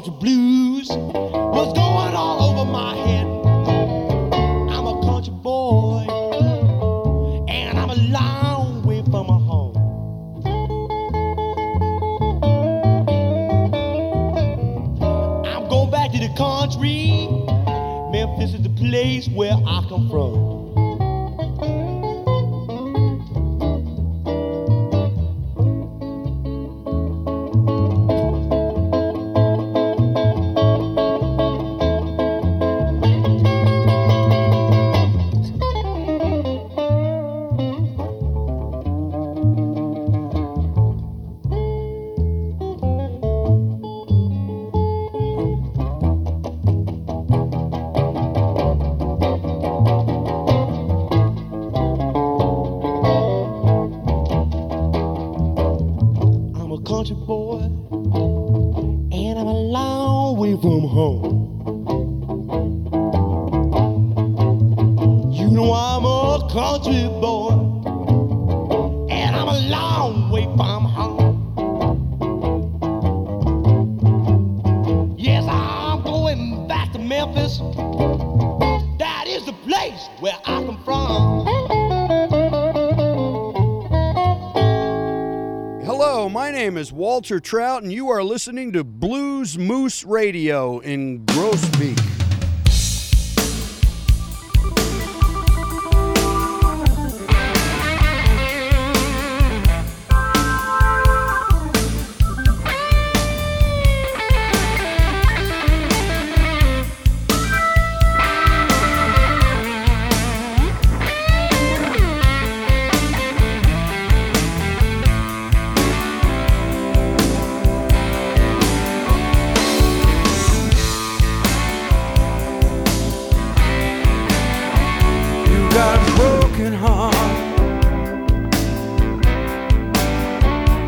Country blues was going all over my head. I'm a country boy, and I'm a long way from my home. I'm going back to the country. Memphis is the place where I come from. Trout, and you are listening to Blues Moose Radio in Groesbeek.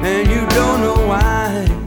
and you don't know why.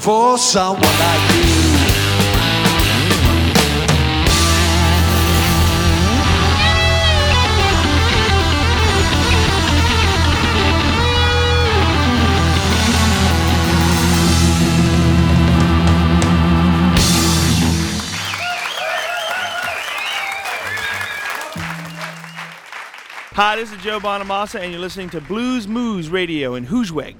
For someone like you. Hi, this is Joe Bonamassa, and you're listening to Blues Moose Radio in Groesbeek.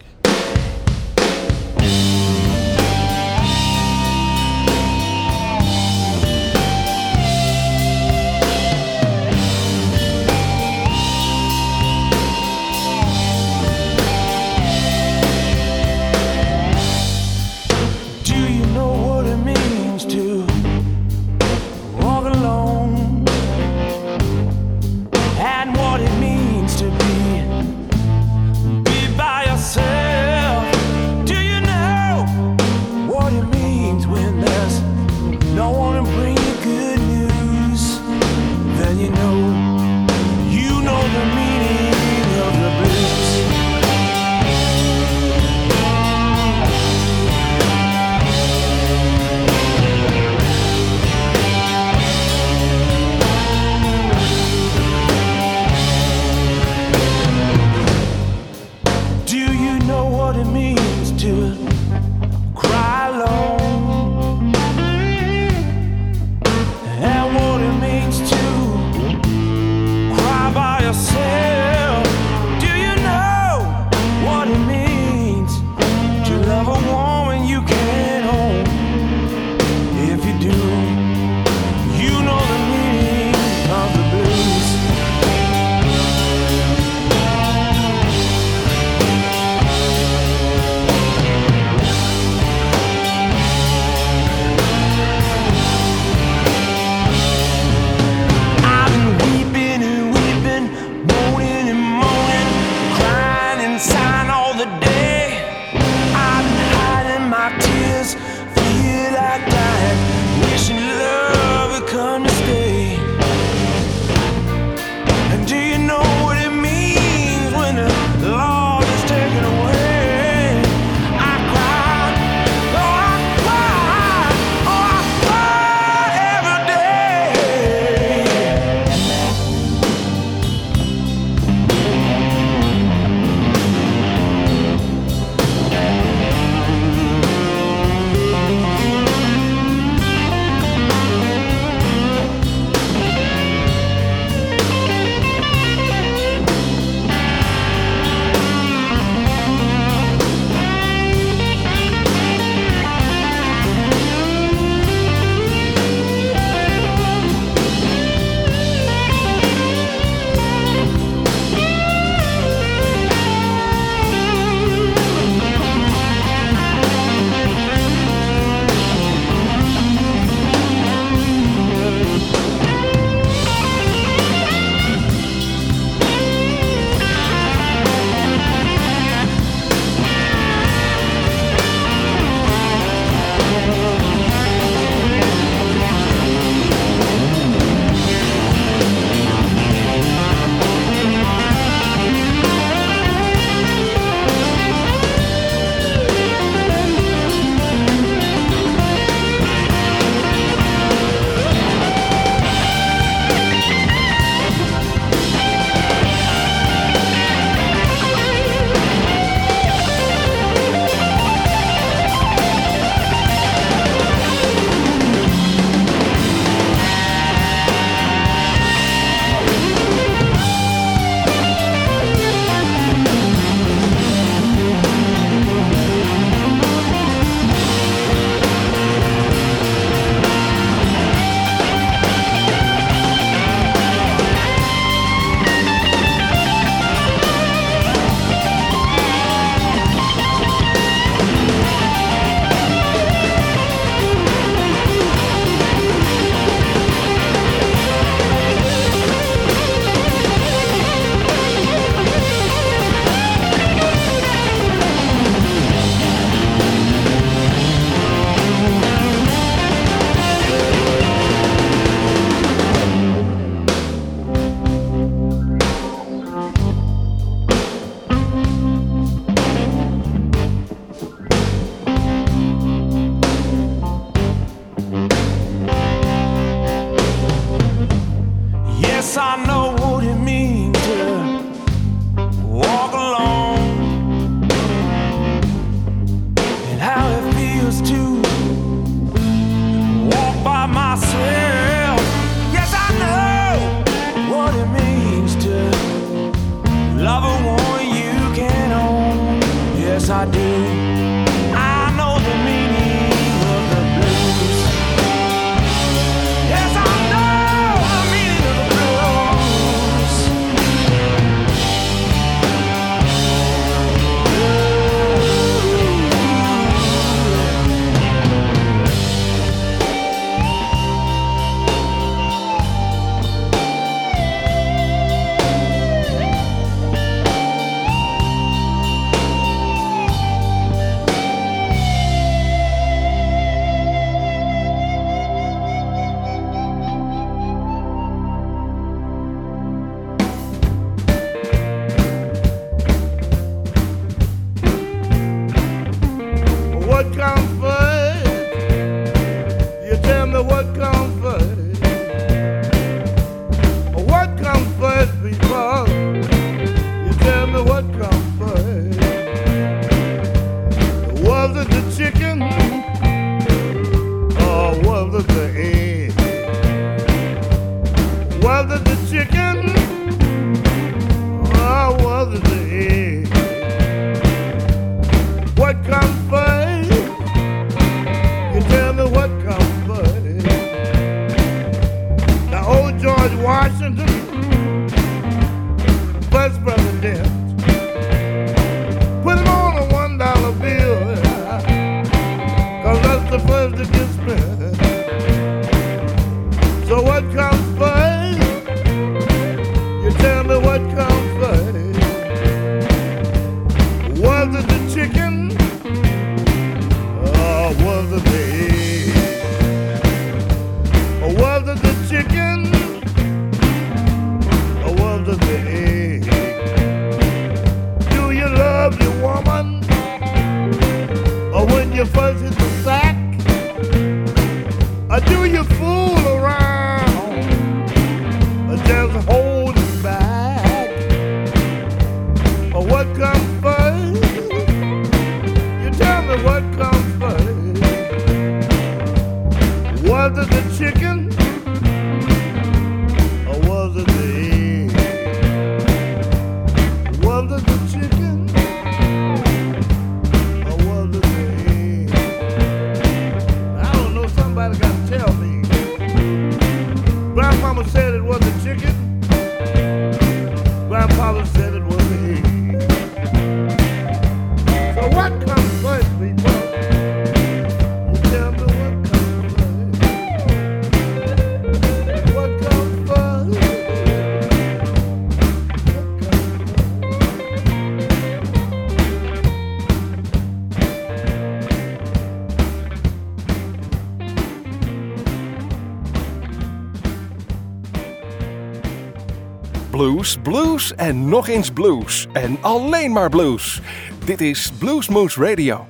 blues, blues en nog eens blues. En alleen maar blues. Dit is Bluesmoose Radio.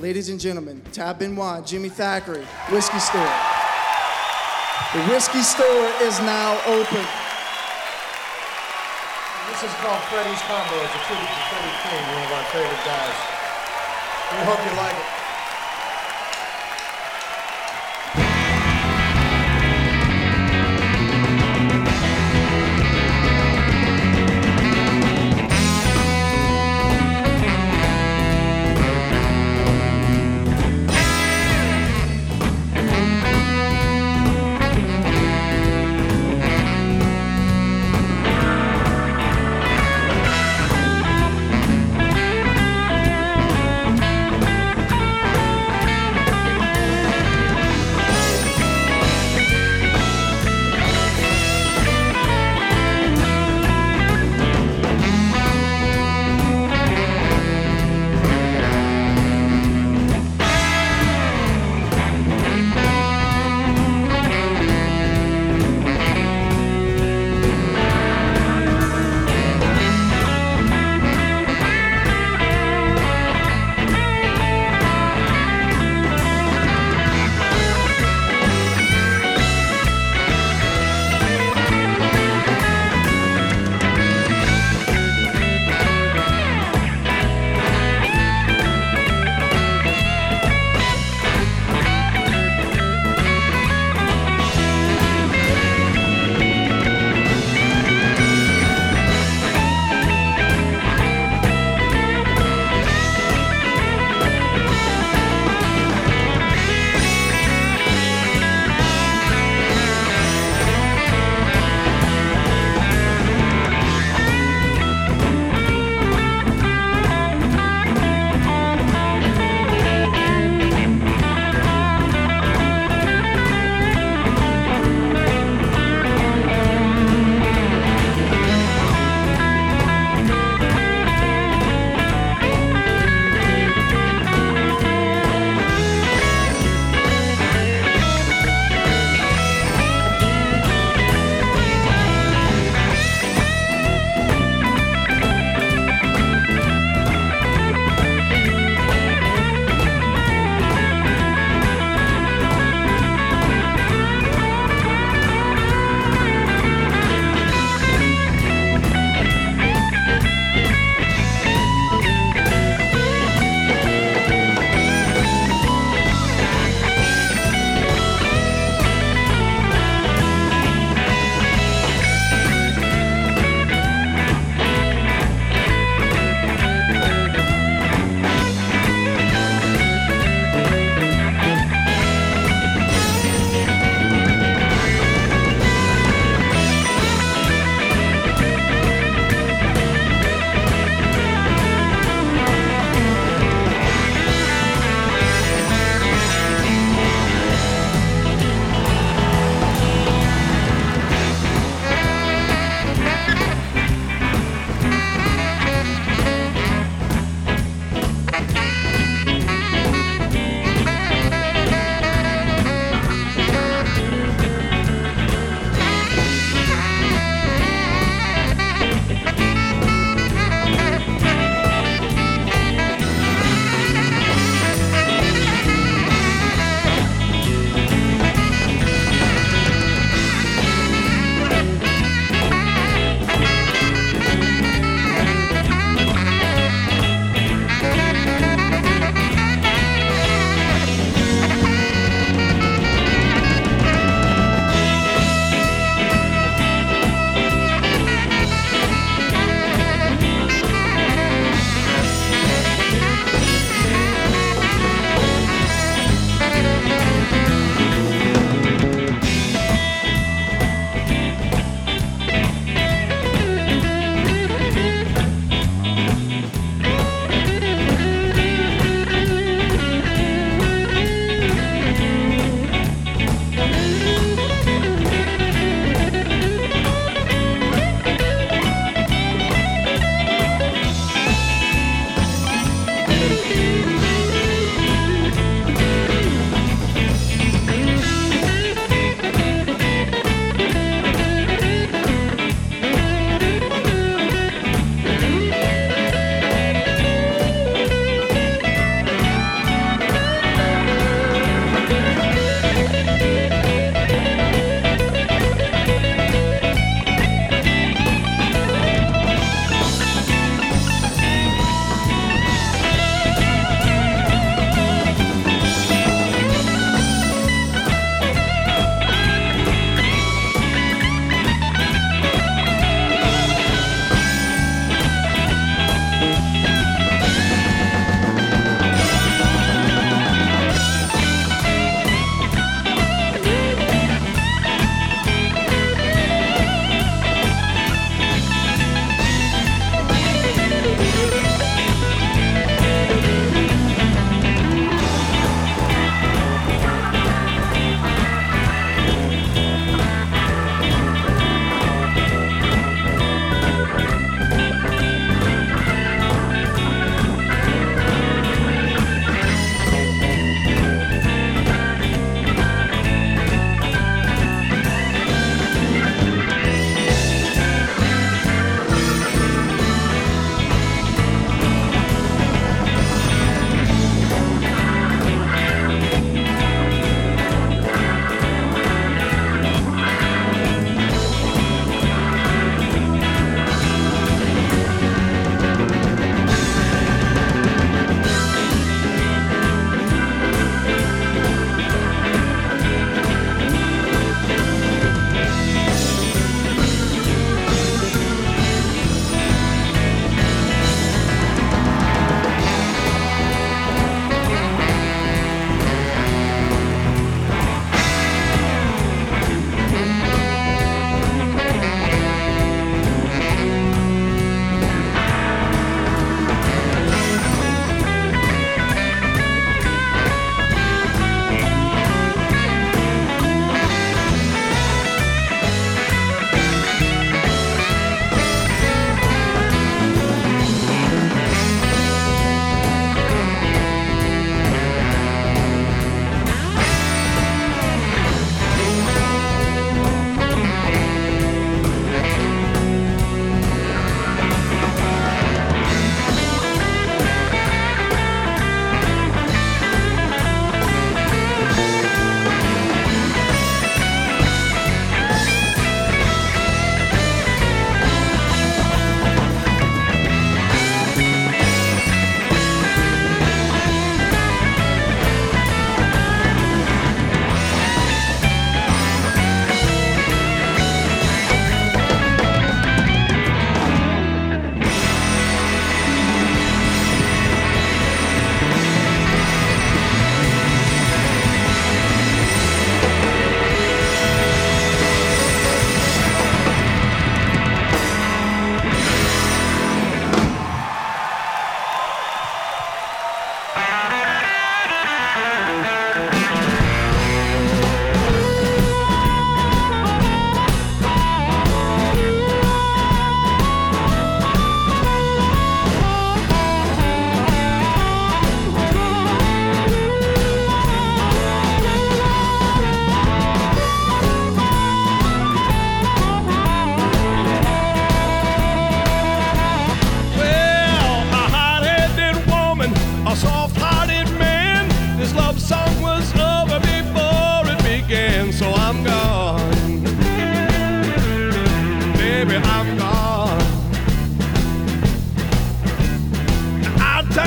Ladies and gentlemen, Tab Benoit, Jimmy Thackery, Whiskey Store. The Whiskey Store is now open. This is called Freddy's Combo. It's a tribute to Freddie King, one of our favorite guys. We hope you like it.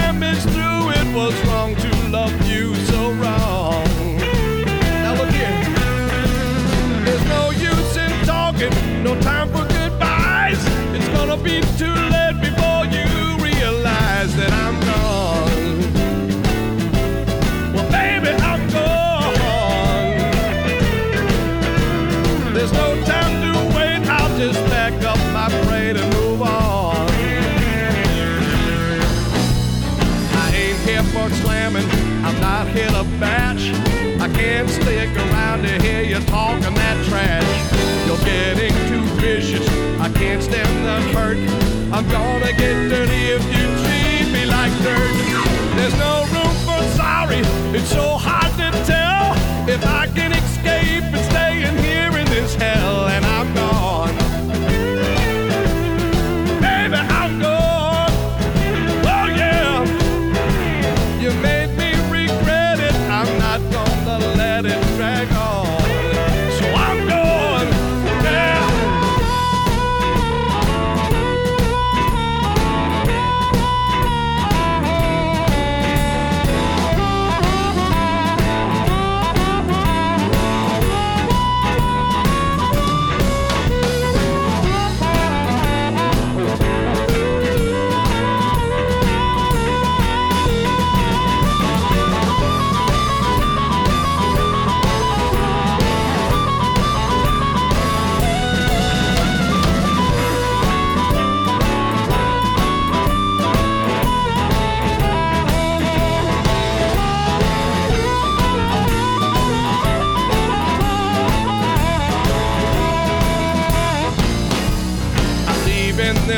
damage through it was wrong stick around to hear you talking that trash. You're getting too vicious. I can't stand the hurt. I'm gonna get dirty if you treat me like dirt. There's no room for sorry. It's so hard to tell if I can escape and stay in here in this hell,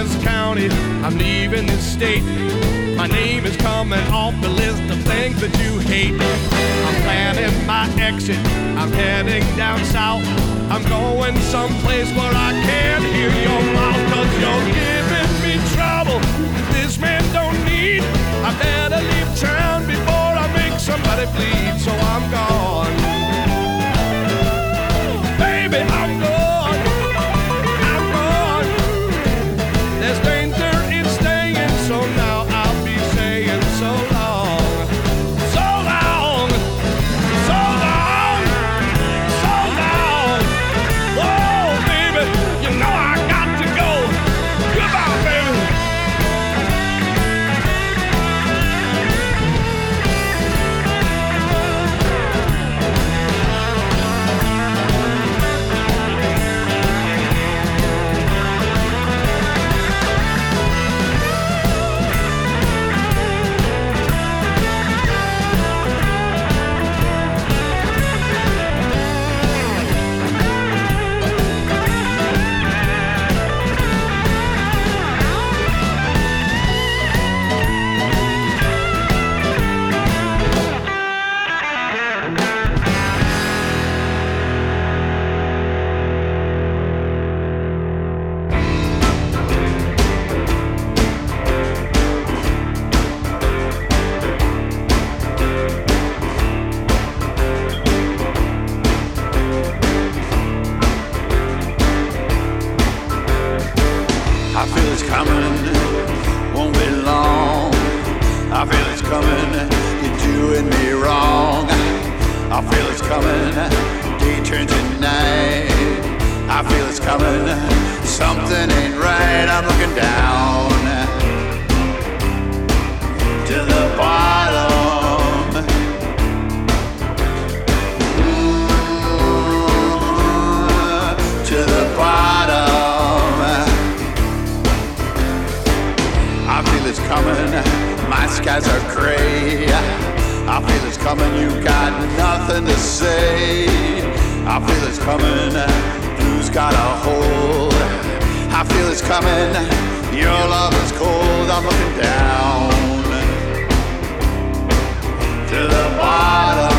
this county, I'm leaving this state. My name is coming off the list of things that you hate. I'm planning my exit, I'm heading down south. I'm going someplace where I can't hear your mouth, cause you're giving me trouble. This man don't need. I better leave town before I make somebody bleed, so I'm gone. It's coming, won't be long. I feel it's coming, you're doing me wrong. I feel it's coming, day turns to night. I feel it's coming, something ain't right. I'm looking down skies are gray. I feel it's coming. You got nothing to say. I feel it's coming. Blues got a hold. I feel it's coming. Your love is cold. I'm looking down to the bottom.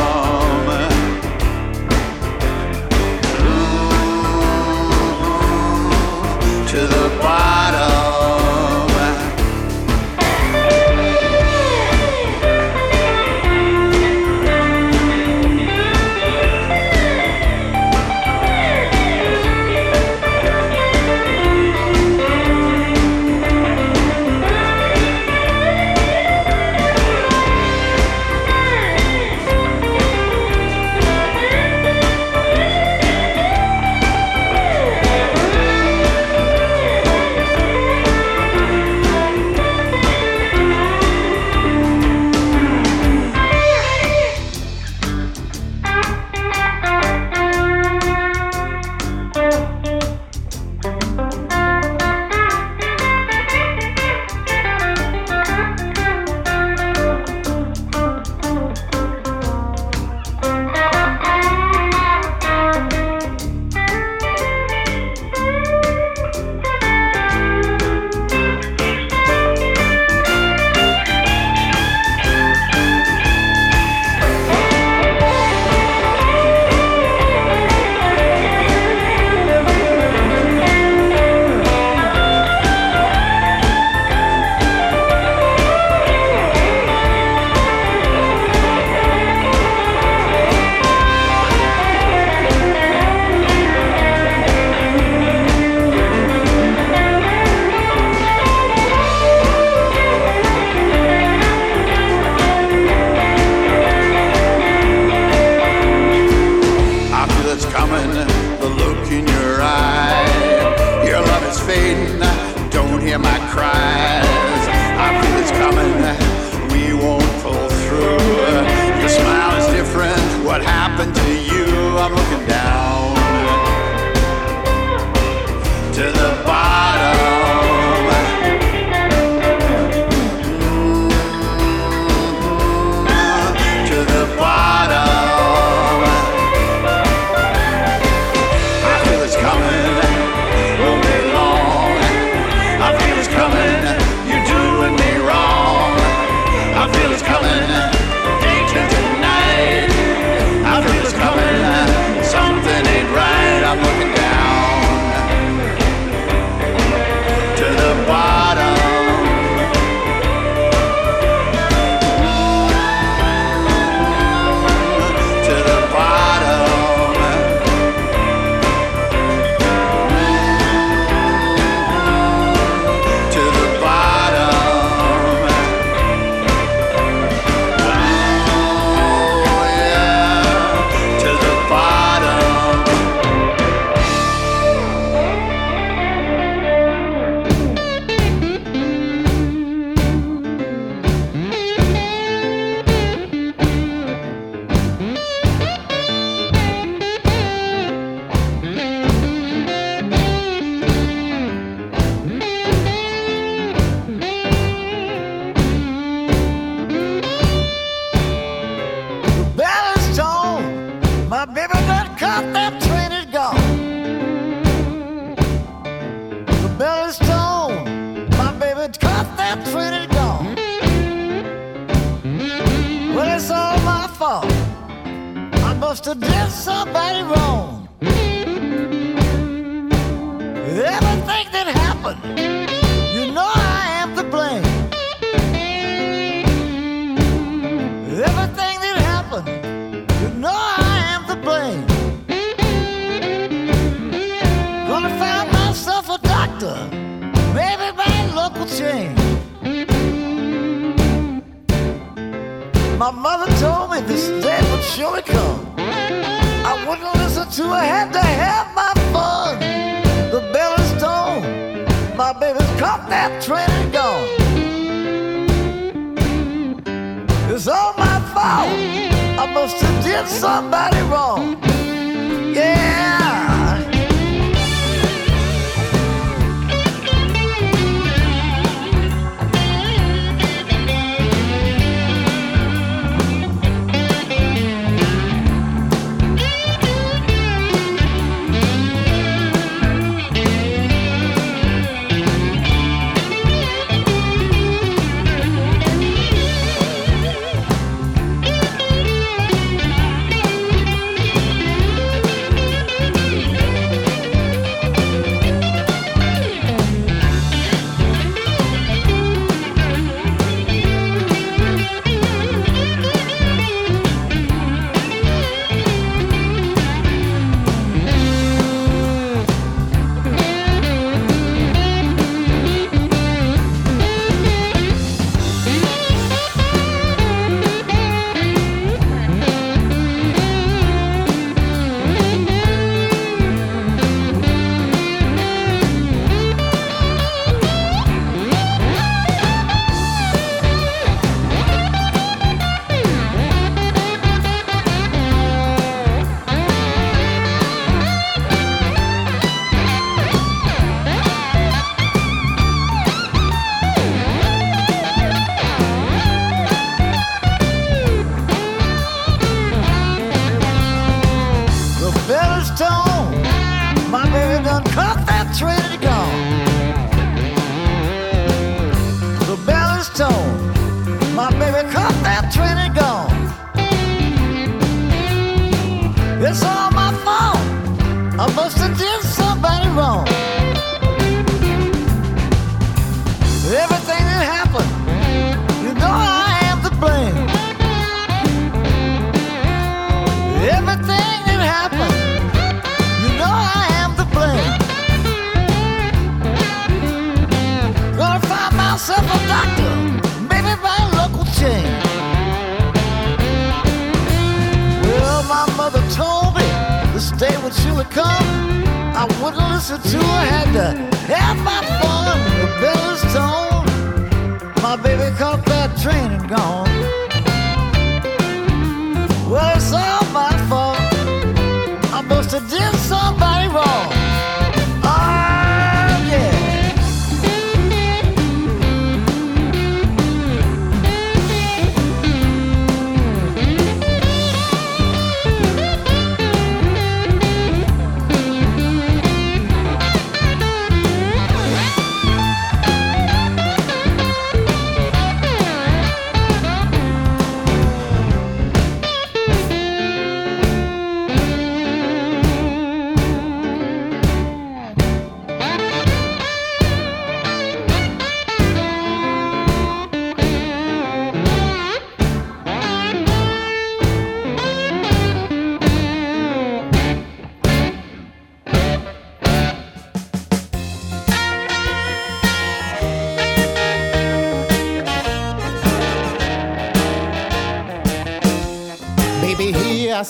to do.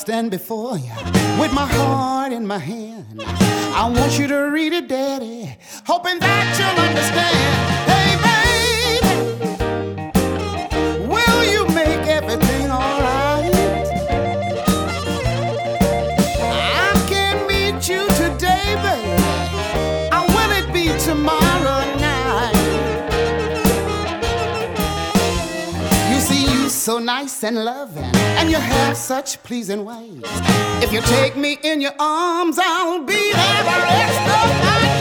stand before you with my heart in my hand. I want you to read it, Daddy, hoping that you'll understand. nice and loving, and you have such pleasing ways. If you take me in your arms, I'll be there the rest of my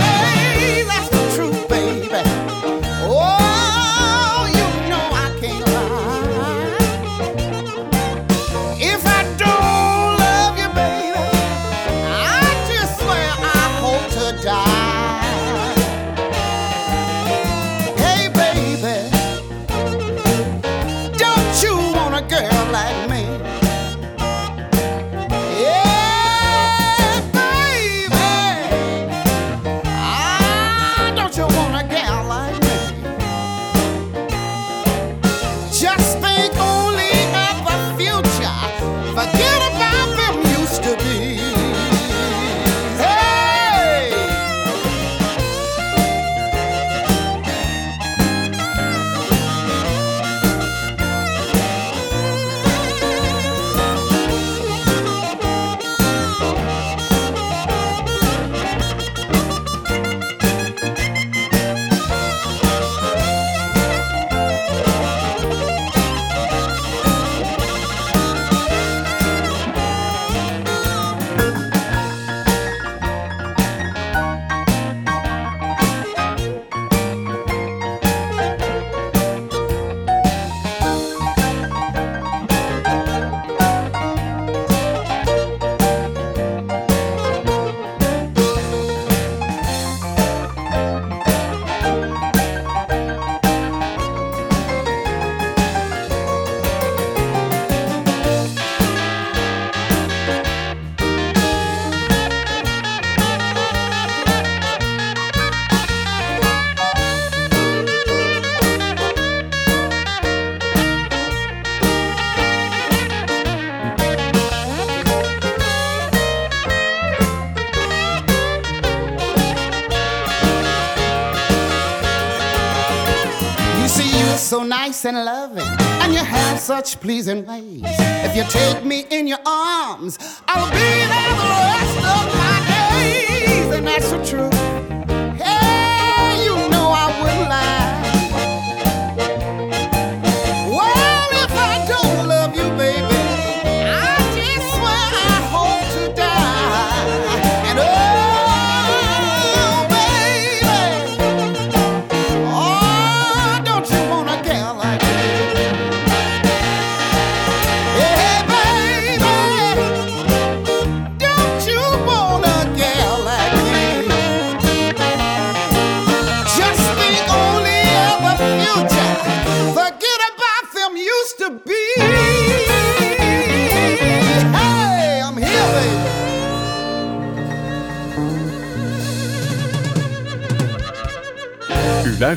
such pleasing ways. If you take me in your arms, I'll be.